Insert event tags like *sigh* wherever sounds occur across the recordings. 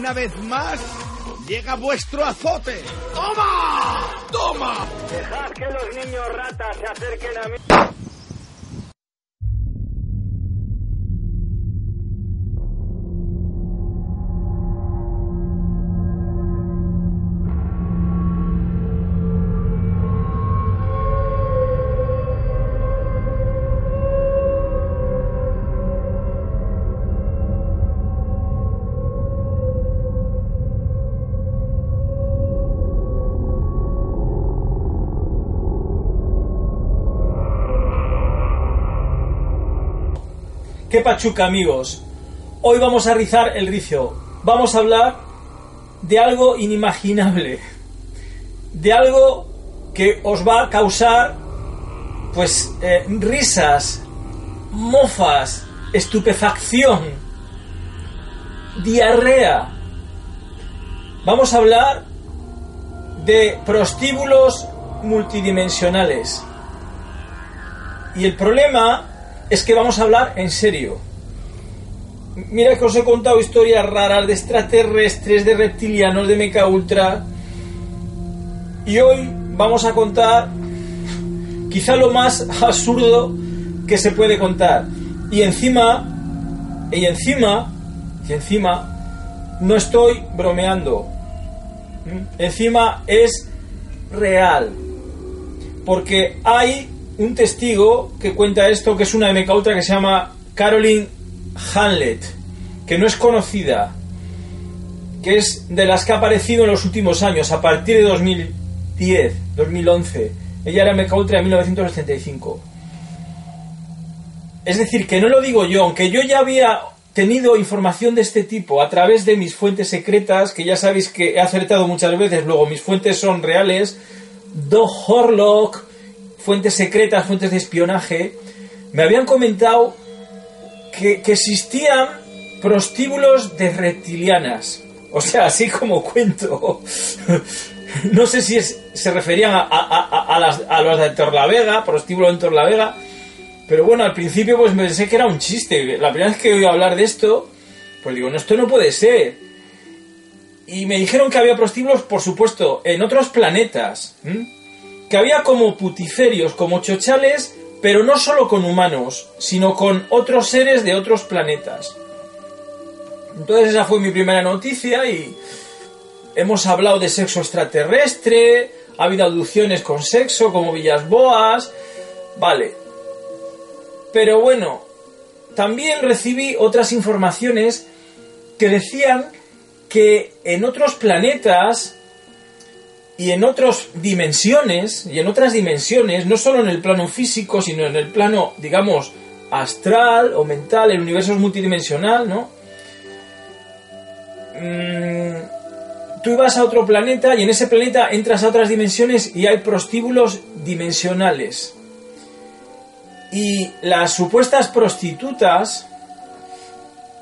Una vez más, llega vuestro azote. ¡Toma! ¡Toma! Dejad que los niños ratas se acerquen a mí. ¿Qué pachuca, amigos? Hoy vamos a rizar el rizo. Vamos a hablar de algo inimaginable. De algo que os va a causar, pues, eh, risas, mofas, estupefacción, diarrea. Vamos a hablar de prostíbulos multidimensionales. Y el problema es que vamos a hablar en serio. Mira que os he contado historias raras de extraterrestres, de reptilianos, de mecha ultra. Y hoy vamos a contar quizá lo más absurdo que se puede contar. Y encima, y encima, y encima, no estoy bromeando. Encima es real. Porque hay un testigo que cuenta esto, que es una MK Ultra que se llama Caroline Hanlett, que no es conocida, que es de las que ha aparecido en los últimos años, a partir de 2010, 2011. Ella era MK Ultra de 1985. Es decir, que no lo digo yo, aunque yo ya había tenido información de este tipo a través de mis fuentes secretas, que ya sabéis que he acertado muchas veces, luego mis fuentes son reales, Doug Horlock, fuentes secretas, fuentes de espionaje, me habían comentado que, existían prostíbulos de reptilianas. O sea, así como cuento. *laughs* no sé si es, se referían a, las, de Torlavega, prostíbulo en Torlavega. Pero bueno, al principio pues me pensé que era un chiste. La primera vez que oí hablar de esto, pues digo, no, esto no puede ser. Y me dijeron que había prostíbulos, por supuesto, en otros planetas. ¿m? Que había como putiferios, como chochales, pero no solo con humanos, sino con otros seres de otros planetas. Entonces esa fue mi primera noticia y hemos hablado de sexo extraterrestre, ha habido aducciones con sexo como Villas Boas, vale. Pero bueno, también recibí otras informaciones que decían que en otros planetas y en otras dimensiones, y en otras dimensiones, no solo en el plano físico, sino en el plano, digamos, astral o mental, el universo es multidimensional, ¿no? Mm, tú ibas a otro planeta y en ese planeta entras a otras dimensiones y hay prostíbulos dimensionales. Y las supuestas prostitutas,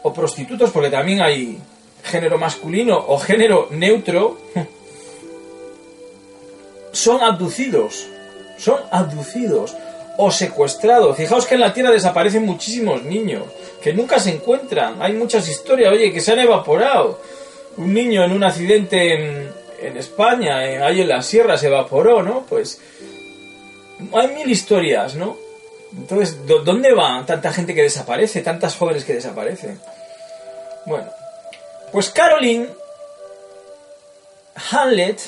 o prostitutos, porque también hay género masculino o género neutro, *laughs* son abducidos. Son abducidos o secuestrados. Fijaos que en la Tierra desaparecen muchísimos niños que nunca se encuentran. Hay muchas historias, oye, que se han evaporado. Un niño en un accidente en, en España, eh, ahí en la sierra, se evaporó, ¿no? Pues hay mil historias, ¿no? Entonces, ¿dónde va tanta gente que desaparece? Tantas jóvenes que desaparecen. Bueno, pues Caroline Hanlett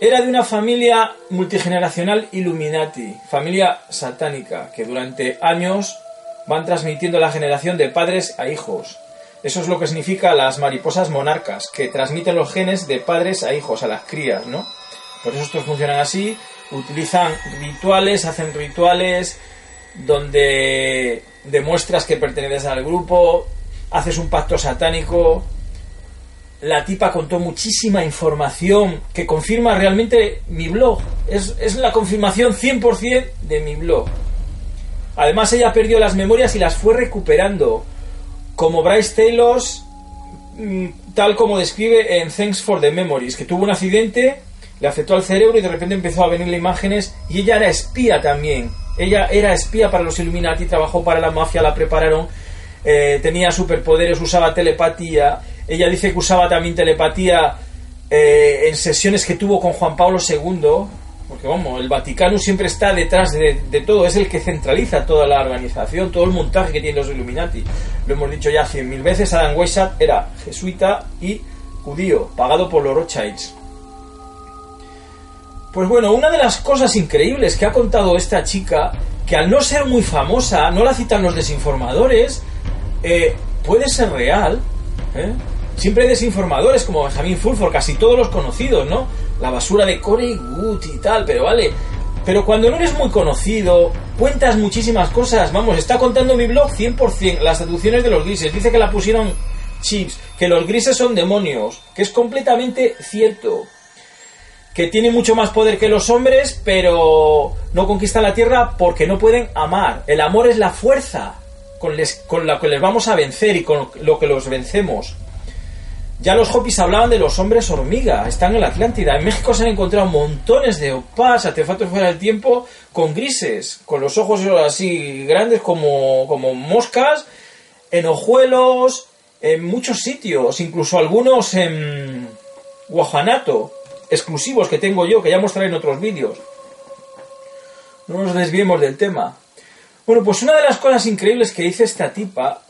era de una familia multigeneracional Illuminati, familia satánica, que durante años van transmitiendo la generación de padres a hijos. Eso es lo que significa las mariposas monarcas, que transmiten los genes de padres a hijos, a las crías, ¿no? Por eso estos funcionan así, utilizan rituales, hacen rituales donde demuestras que perteneces al grupo, haces un pacto satánico, la tipa contó muchísima información que confirma realmente mi blog. Es, es la confirmación 100% de mi blog. Además ella perdió las memorias y las fue recuperando. Como Bryce Taylor, mm, tal como describe en Thanks for the Memories, que tuvo un accidente, le afectó al cerebro y de repente empezó a venirle imágenes y ella era espía también. Ella era espía para los Illuminati, trabajó para la mafia, la prepararon, eh, tenía superpoderes, usaba telepatía Ella dice que usaba también telepatía eh, en sesiones que tuvo con Juan Pablo II, porque vamos, el Vaticano siempre está detrás de, de, todo, es el que centraliza toda la organización, todo el montaje que tienen los Illuminati. Lo hemos dicho ya cien mil veces, Adam Weishaupt era jesuita y judío, pagado por los Rothschilds. Pues bueno, una de las cosas increíbles que ha contado esta chica, que al no ser muy famosa, no la citan los desinformadores, eh, puede ser real. ¿eh? Siempre desinformadores como Benjamin Fulford, casi todos los conocidos, ¿no? La basura de Corey Wood y tal, pero vale. Pero cuando no eres muy conocido, cuentas muchísimas cosas. Vamos, está contando mi blog 100% las traducciones de los grises. Dice que la pusieron chips, que los grises son demonios, que es completamente cierto. Que tiene mucho más poder que los hombres, pero no conquistan la tierra porque no pueden amar. El amor es la fuerza con, con la que les vamos a vencer y con lo que los vencemos. Ya los Hopis hablaban de los hombres hormiga, están en la Atlántida. En México se han encontrado montones de opas, artefactos fuera del tiempo, con grises, con los ojos así grandes como, como moscas, en ojuelos, en muchos sitios, incluso algunos en Guajanato, exclusivos que tengo yo, que ya mostraré en otros vídeos. No nos desviemos del tema. Bueno, pues una de las cosas increíbles que dice esta tipa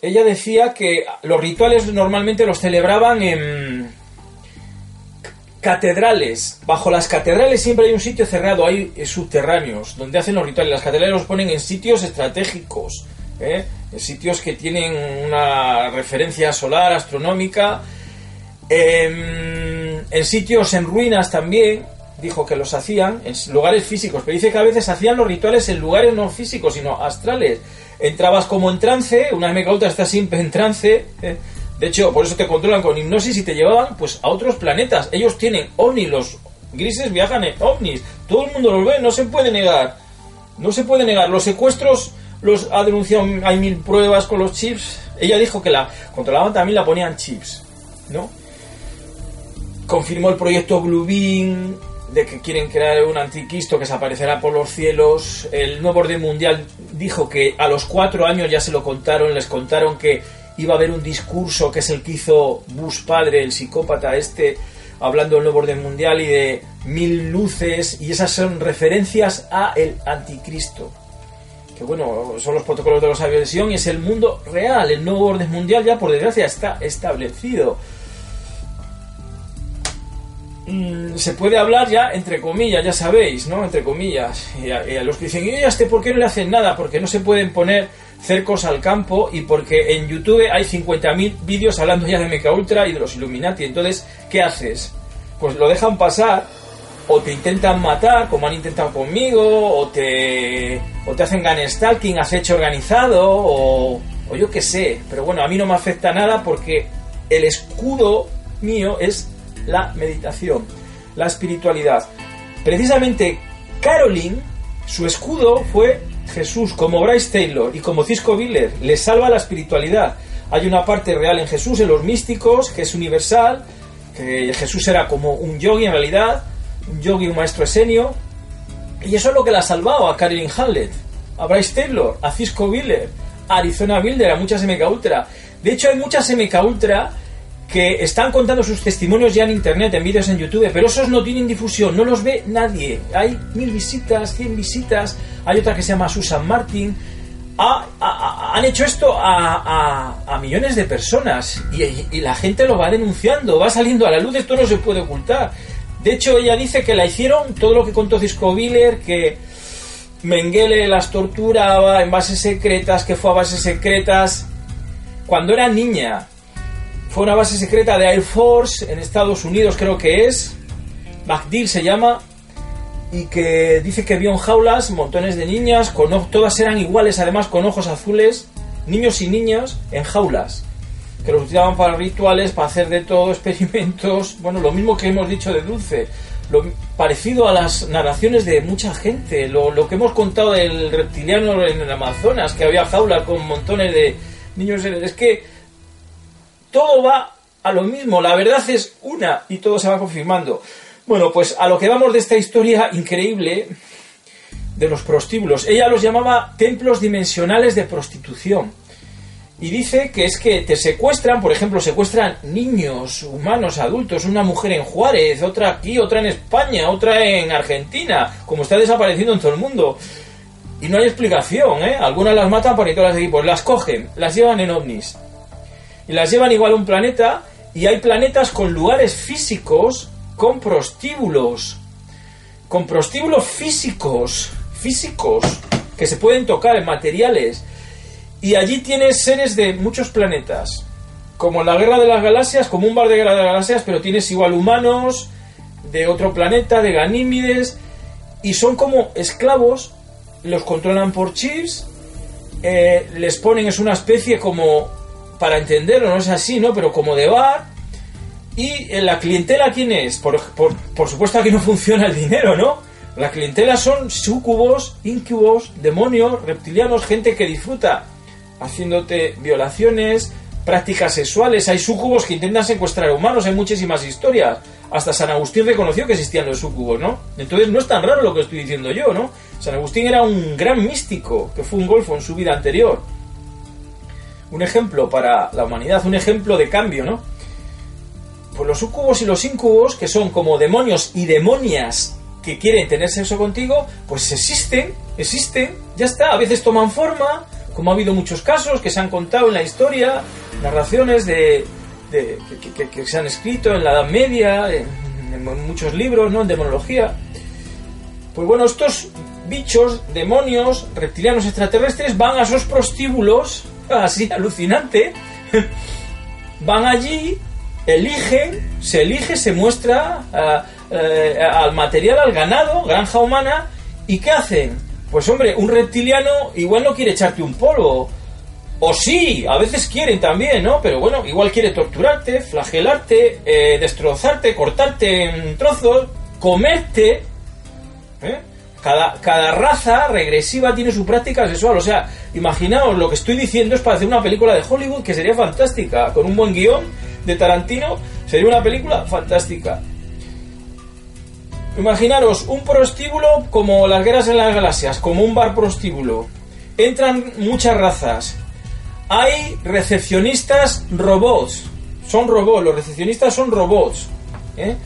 ella decía que los rituales normalmente los celebraban en catedrales. Bajo las catedrales siempre hay un sitio cerrado, hay subterráneos, donde hacen los rituales. Las catedrales los ponen en sitios estratégicos, ¿eh? en sitios que tienen una referencia solar, astronómica, en, en sitios en ruinas también, dijo que los hacían, en lugares físicos, pero dice que a veces hacían los rituales en lugares no físicos, sino astrales entrabas como en trance, una MK está siempre en trance. ¿eh? De hecho, por eso te controlan con hipnosis y te llevaban pues a otros planetas. Ellos tienen ovnis, los grises viajan en ovnis. Todo el mundo los ve, no se puede negar. No se puede negar. Los secuestros los ha denunciado, hay mil pruebas con los chips. Ella dijo que la controlaban también, la ponían chips, ¿no? Confirmó el proyecto Blue Beam, de que quieren crear un anticristo que se aparecerá por los cielos. El nuevo orden mundial dijo que a los cuatro años ya se lo contaron, les contaron que iba a haber un discurso que es el que hizo Bush padre, el psicópata este, hablando del nuevo orden mundial y de mil luces, y esas son referencias a el anticristo. Que bueno, son los protocolos de los Sion y es el mundo real, el nuevo orden mundial ya por desgracia está establecido. Mm, se puede hablar ya entre comillas, ya sabéis, ¿no? Entre comillas. Y a, los que dicen, ¿y este por qué no le hacen nada? Porque no se pueden poner cercos al campo y porque en YouTube hay 50.000 vídeos hablando ya de Mecha Ultra y de los Illuminati. Entonces, ¿qué haces? Pues lo dejan pasar o te intentan matar, como han intentado conmigo, o te, o te hacen stalking, has hecho organizado, o, o yo qué sé. Pero bueno, a mí no me afecta nada porque el escudo mío es la meditación, la espiritualidad. Precisamente Caroline, su escudo fue Jesús, como Bryce Taylor y como Cisco Biller, le salva la espiritualidad. Hay una parte real en Jesús, en los místicos, que es universal, que Jesús era como un yogi en realidad, un yogi, un maestro esenio, y eso es lo que la salvado a Caroline Hallett, a Bryce Taylor, a Cisco Biller, a Arizona Builder, a muchas MK Ultra. De hecho, hay muchas MK Ultra que están contando sus testimonios ya en internet, en vídeos en YouTube, pero esos no tienen difusión, no los ve nadie. Hay mil visitas, cien visitas, hay otra que se llama Susan Martin. han hecho esto a, millones de personas y, la gente lo va denunciando, va saliendo a la luz, esto no se puede ocultar. De hecho, ella dice que la hicieron, todo lo que contó Cisco Biller, que Mengele las torturaba en bases secretas, que fue a bases secretas cuando era niña fue una base secreta de Air Force en Estados Unidos, creo que es. MacDill se llama. Y que dice que vio en jaulas montones de niñas, con todas eran iguales, además con ojos azules, niños y niñas en jaulas. Que los utilizaban para rituales, para hacer de todo, *laughs* experimentos. Bueno, lo mismo que hemos dicho de Dulce. Lo, parecido a las narraciones de mucha gente. Lo, lo que hemos contado del reptiliano en el Amazonas, que había jaulas con montones de niños. Es que todo va a lo mismo, la verdad es una y todo se va confirmando. Bueno, pues a lo que vamos de esta historia increíble de los prostíbulos. Ella los llamaba templos dimensionales de prostitución. y dice que es que te secuestran, por ejemplo, secuestran niños, humanos, adultos, una mujer en Juárez, otra aquí, otra en España, otra en Argentina, como está desapareciendo en todo el mundo. Y no hay explicación, ¿eh? Algunas las matan por todas las equipos, las cogen, las llevan en ovnis. Y las llevan igual a un planeta, y hay planetas con lugares físicos, con prostíbulos. Con prostíbulos físicos, físicos, que se pueden tocar en materiales y allí tienes seres de muchos planetas. Como la Guerra de las Galaxias, como un bar de Guerra de las Galaxias, pero tienes igual humanos de otro planeta, de Ganímides, y son como esclavos, los controlan por chips, eh, les ponen, es una especie como, para entenderlo, no es así, ¿no? Pero como de bar, y eh, la clientela, ¿quién es? Por, por, por supuesto aquí no *laughs* funciona el dinero, ¿no? La clientela son sucubos, incubos, demonios, reptilianos, gente que disfruta haciéndote violaciones, prácticas sexuales. Hay sucubos que intentan secuestrar humanos, hay muchísimas historias. Hasta San Agustín reconoció que existían los sucubos, ¿no? Entonces no es tan raro lo que estoy diciendo yo, ¿no? San Agustín era un gran místico, que fue un golfo en su vida anterior. Un ejemplo para la humanidad, un ejemplo de cambio, ¿no? Pues los sucubos y los incubos, que son como demonios y demonias que quieren tener sexo contigo, pues existen, existen, ya está, a veces toman forma, como ha habido muchos casos que se han contado en la historia, narraciones de, que, se han escrito en la Edad Media, en, muchos libros, ¿no? En demonología. Pues bueno, estos bichos, demonios, reptilianos extraterrestres van a esos prostíbulos, así alucinante, *laughs* van allí, eligen, se elige, se muestra eh, al material, al ganado, granja humana, ¿y qué hacen? Pues hombre, un reptiliano igual no quiere echarte un polvo. O sí, a veces quieren también, ¿no? Pero bueno, igual quiere torturarte, flagelarte, eh, destrozarte, cortarte en trozos, comerte. ¿eh? Cada, cada raza regresiva tiene su práctica sexual. O sea, imaginaos lo que estoy diciendo es para hacer una película de Hollywood que sería fantástica. Con un buen guion de Tarantino, sería una película fantástica. Imaginaros un prostíbulo como las guerras en las galaxias, como un bar prostíbulo. Entran muchas razas. Hay recepcionistas robots. Son robots, los recepcionistas son robots. ¿eh?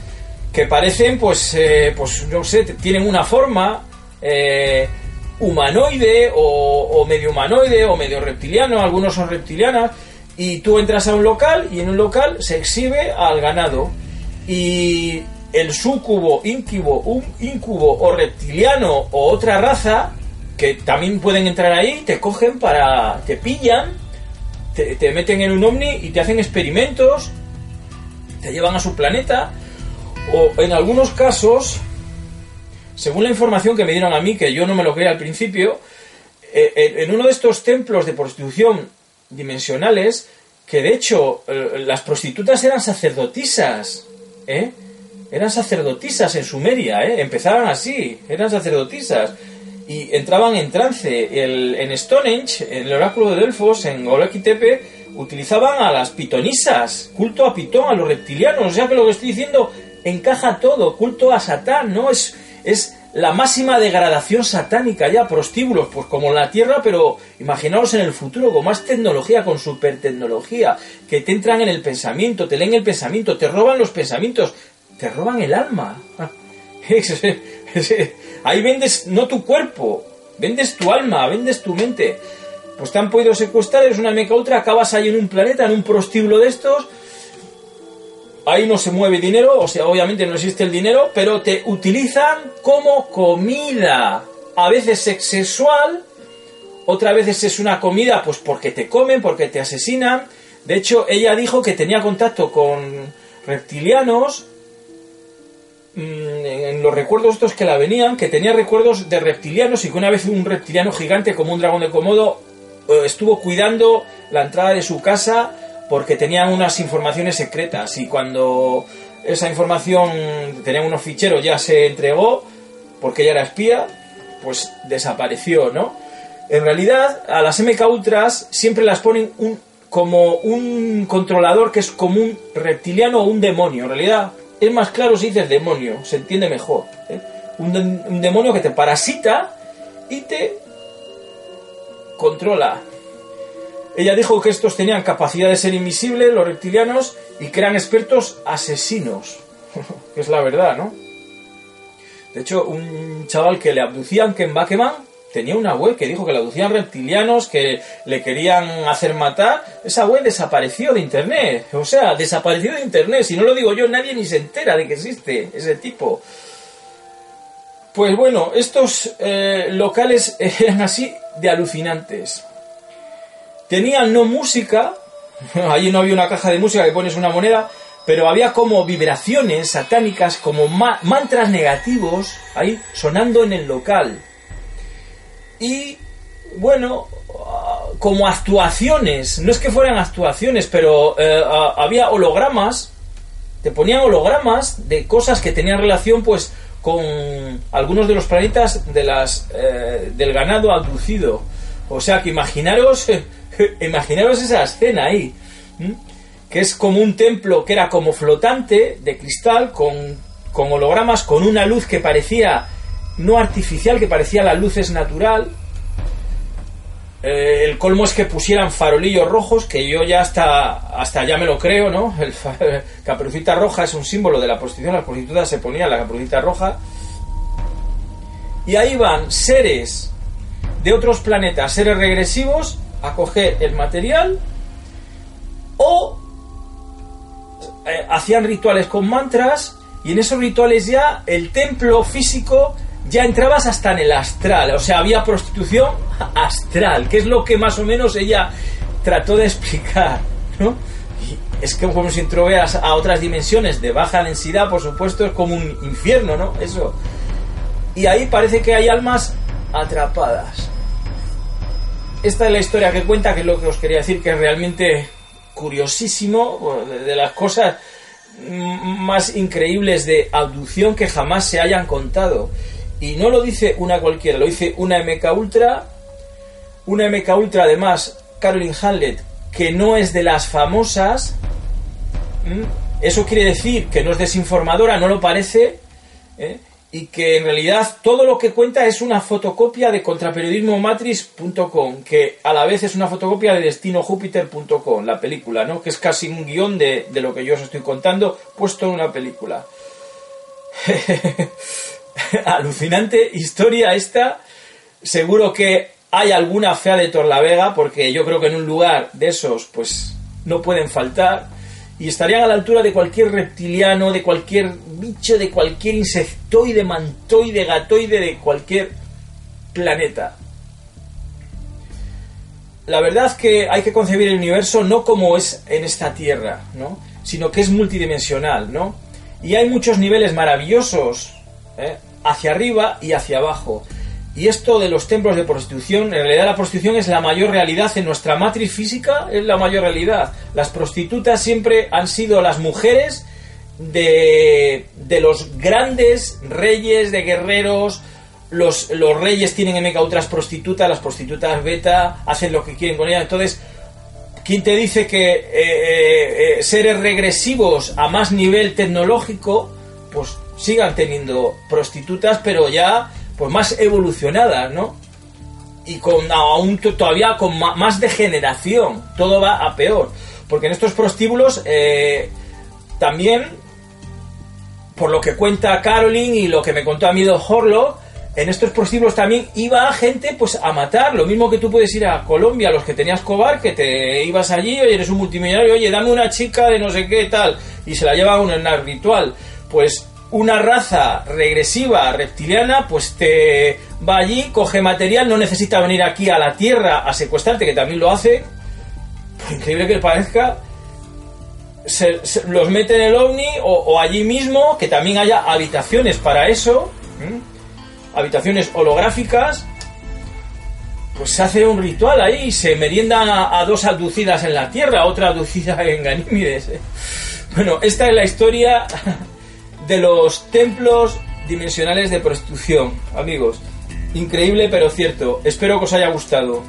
Que parecen, pues, eh, pues, no sé, tienen una forma eh, humanoide o, o, medio humanoide o medio reptiliano. Algunos son reptilianas. Y tú entras a un local y en un local se exhibe al ganado. Y el sucubo, incubo, un incubo o reptiliano o otra raza que también pueden entrar ahí, te cogen para. te pillan, te, meten en un ovni y te hacen experimentos, te llevan a su planeta, o en algunos casos, según la información que me dieron a mí, que yo no me lo creía al principio, eh, en uno de estos templos de prostitución dimensionales, que de hecho eh, las prostitutas eran sacerdotisas, ¿eh? eran sacerdotisas en Sumeria, ¿eh? empezaban así, eran sacerdotisas y entraban en trance. El, en Stonehenge, en el oráculo de Delfos, en Tepe, utilizaban a las pitonisas, culto a Pitón, a los reptilianos. O sea que lo que estoy diciendo encaja todo, culto a Satán, ¿no? Es, es la máxima degradación satánica ya, prostíbulos, pues como en la Tierra, pero imaginaos en el futuro con más tecnología, con supertecnología, que te entran en el pensamiento, te leen el pensamiento, te roban los pensamientos, te roban el alma. *laughs* Ahí vendes no tu cuerpo, vendes tu alma, vendes tu mente. Pues te han podido secuestrar, es una meca ultra, acabas ahí en un planeta, en un prostíbulo de estos. Ahí no se mueve dinero, o sea, obviamente no existe el dinero, pero te utilizan como comida. A veces sexual, otra veces es una comida, pues porque te comen, porque te asesinan. De hecho, ella dijo que tenía contacto con reptilianos Mm, en los recuerdos estos que la venían, que tenía recuerdos de reptilianos y que una vez un reptiliano gigante como un dragón de Komodo eh, estuvo cuidando la entrada de su casa porque tenía unas informaciones secretas y cuando esa información tenía unos ficheros ya se entregó porque ella era espía, pues desapareció, ¿no? En realidad, a las MK Ultras siempre las ponen un, como un controlador que es como un reptiliano o un demonio. En realidad, es más claro si dices demonio, se entiende mejor. ¿eh? Un, demonio que te parasita y te controla. Ella dijo que estos tenían capacidad de ser invisibles, los reptilianos, y que eran expertos asesinos. que *laughs* es la verdad, ¿no? De hecho, un chaval que le abducían, Ken Bakeman, tenía una web que dijo que le abducían reptilianos, que le querían hacer matar. Esa web desapareció de internet. O sea, desapareció de internet. Si no lo digo yo, nadie ni se entera de que existe ese tipo. Pues bueno, estos eh, locales *laughs* eran así de alucinantes. Tenían no música, *laughs* allí no había una caja de música que pones una moneda, pero había como vibraciones satánicas, como mantras negativos ahí sonando en el local. Y bueno, como actuaciones, no es que fueran actuaciones, pero eh, había hologramas, te ponían hologramas de cosas que tenían relación pues con algunos de los planetas de las, eh, del ganado abducido. O sea que imaginaros, *laughs* *laughs* imaginaros esa escena ahí que es como un templo que era como flotante de cristal con, con hologramas, con una luz que parecía no artificial, que parecía la luz es natural. Eh, el colmo es que pusieran farolillos rojos, que yo ya hasta, hasta ya me lo creo, ¿no? *laughs* El caperucita roja es un símbolo de la prostitución, las prostitutas se ponían la caperucita roja. Y ahí van seres de otros planetas, seres regresivos, a coger el material o eh, hacían rituales con mantras y en esos rituales ya el templo físico ya entrabas hasta en el astral, o sea, había prostitución *laughs* astral, que es lo que más o menos ella trató de explicar, ¿no? Es que como si introveas a otras dimensiones de baja densidad, por supuesto, es como un infierno, ¿no? Eso. Y ahí parece que hay almas atrapadas. Esta es la historia que cuenta, que es lo que os quería decir, que es realmente curiosísimo, de las cosas más increíbles de abducción que jamás se hayan contado. Y no lo dice una cualquiera, lo dice una MK Ultra, una MK Ultra además, Caroline Hanlett, que no es de las famosas. Eso quiere decir que no es desinformadora, no lo parece. ¿eh? Y que en realidad todo lo que cuenta es una fotocopia de contraperiodismomatrix.com, que a la vez es una fotocopia de destinojúpiter.com, la película, ¿no? Que es casi un guion de, de lo que yo os estoy contando puesto en una película. *laughs* Alucinante historia esta. Seguro que hay alguna fea de Torlavega, porque yo creo que en un lugar de esos, pues no pueden faltar y estarían a la altura de cualquier reptiliano, de cualquier bicho, de cualquier insectoide, mantoide, gatoide, de cualquier planeta. La verdad es que hay que concebir el universo no como es en esta Tierra, ¿no? sino que es multidimensional, ¿no? Y hay muchos niveles maravillosos ¿eh? hacia arriba y hacia abajo. Y esto de los templos de prostitución, en realidad la prostitución es la mayor realidad en nuestra matriz física, es la mayor realidad. Las prostitutas siempre han sido las mujeres de, de los grandes reyes, de guerreros. Los, los reyes tienen MK otras prostitutas, las prostitutas beta hacen lo que quieren con ellas. Entonces, ¿quién te dice que eh, eh, eh, seres regresivos a más nivel tecnológico, pues sigan teniendo prostitutas, pero ya pues más evolucionadas, ¿no? Y con aún todavía con más degeneración, todo va a peor. Porque en estos prostíbulos eh, también, por lo que cuenta Caroline y lo que me contó a mí Don Horlo, en estos prostíbulos también iba gente pues a matar, lo mismo que tú puedes ir a Colombia, los que tenías cobar, que te ibas allí, oye, eres un multimillonario, oye, dame una chica de no sé qué tal, y se la lleva a un ritual. Pues una raza regresiva reptiliana, pues te va allí, coge material, no necesita venir aquí a la Tierra a secuestrarte, que también lo hace, increíble que parezca, se, los mete en el ovni o, allí mismo, que también haya habitaciones para eso, habitaciones holográficas, pues se hace un ritual ahí, se meriendan a, dos aducidas en la Tierra, otra aducida en Ganímedes. ¿eh? Bueno, esta es la historia *laughs* de los templos dimensionales de prostitución, amigos. Increíble pero cierto. Espero que os haya gustado.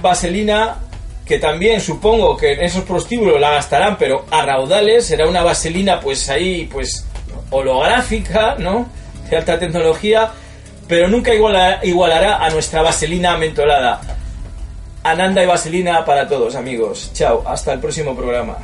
Vaselina, que también supongo que en esos prostíbulos la gastarán, pero a raudales. Será una vaselina pues ahí, pues holográfica, ¿no? De alta tecnología, pero nunca igualará a nuestra vaselina mentolada. Ananda y Vaselina para todos, amigos. Chao, hasta el próximo programa.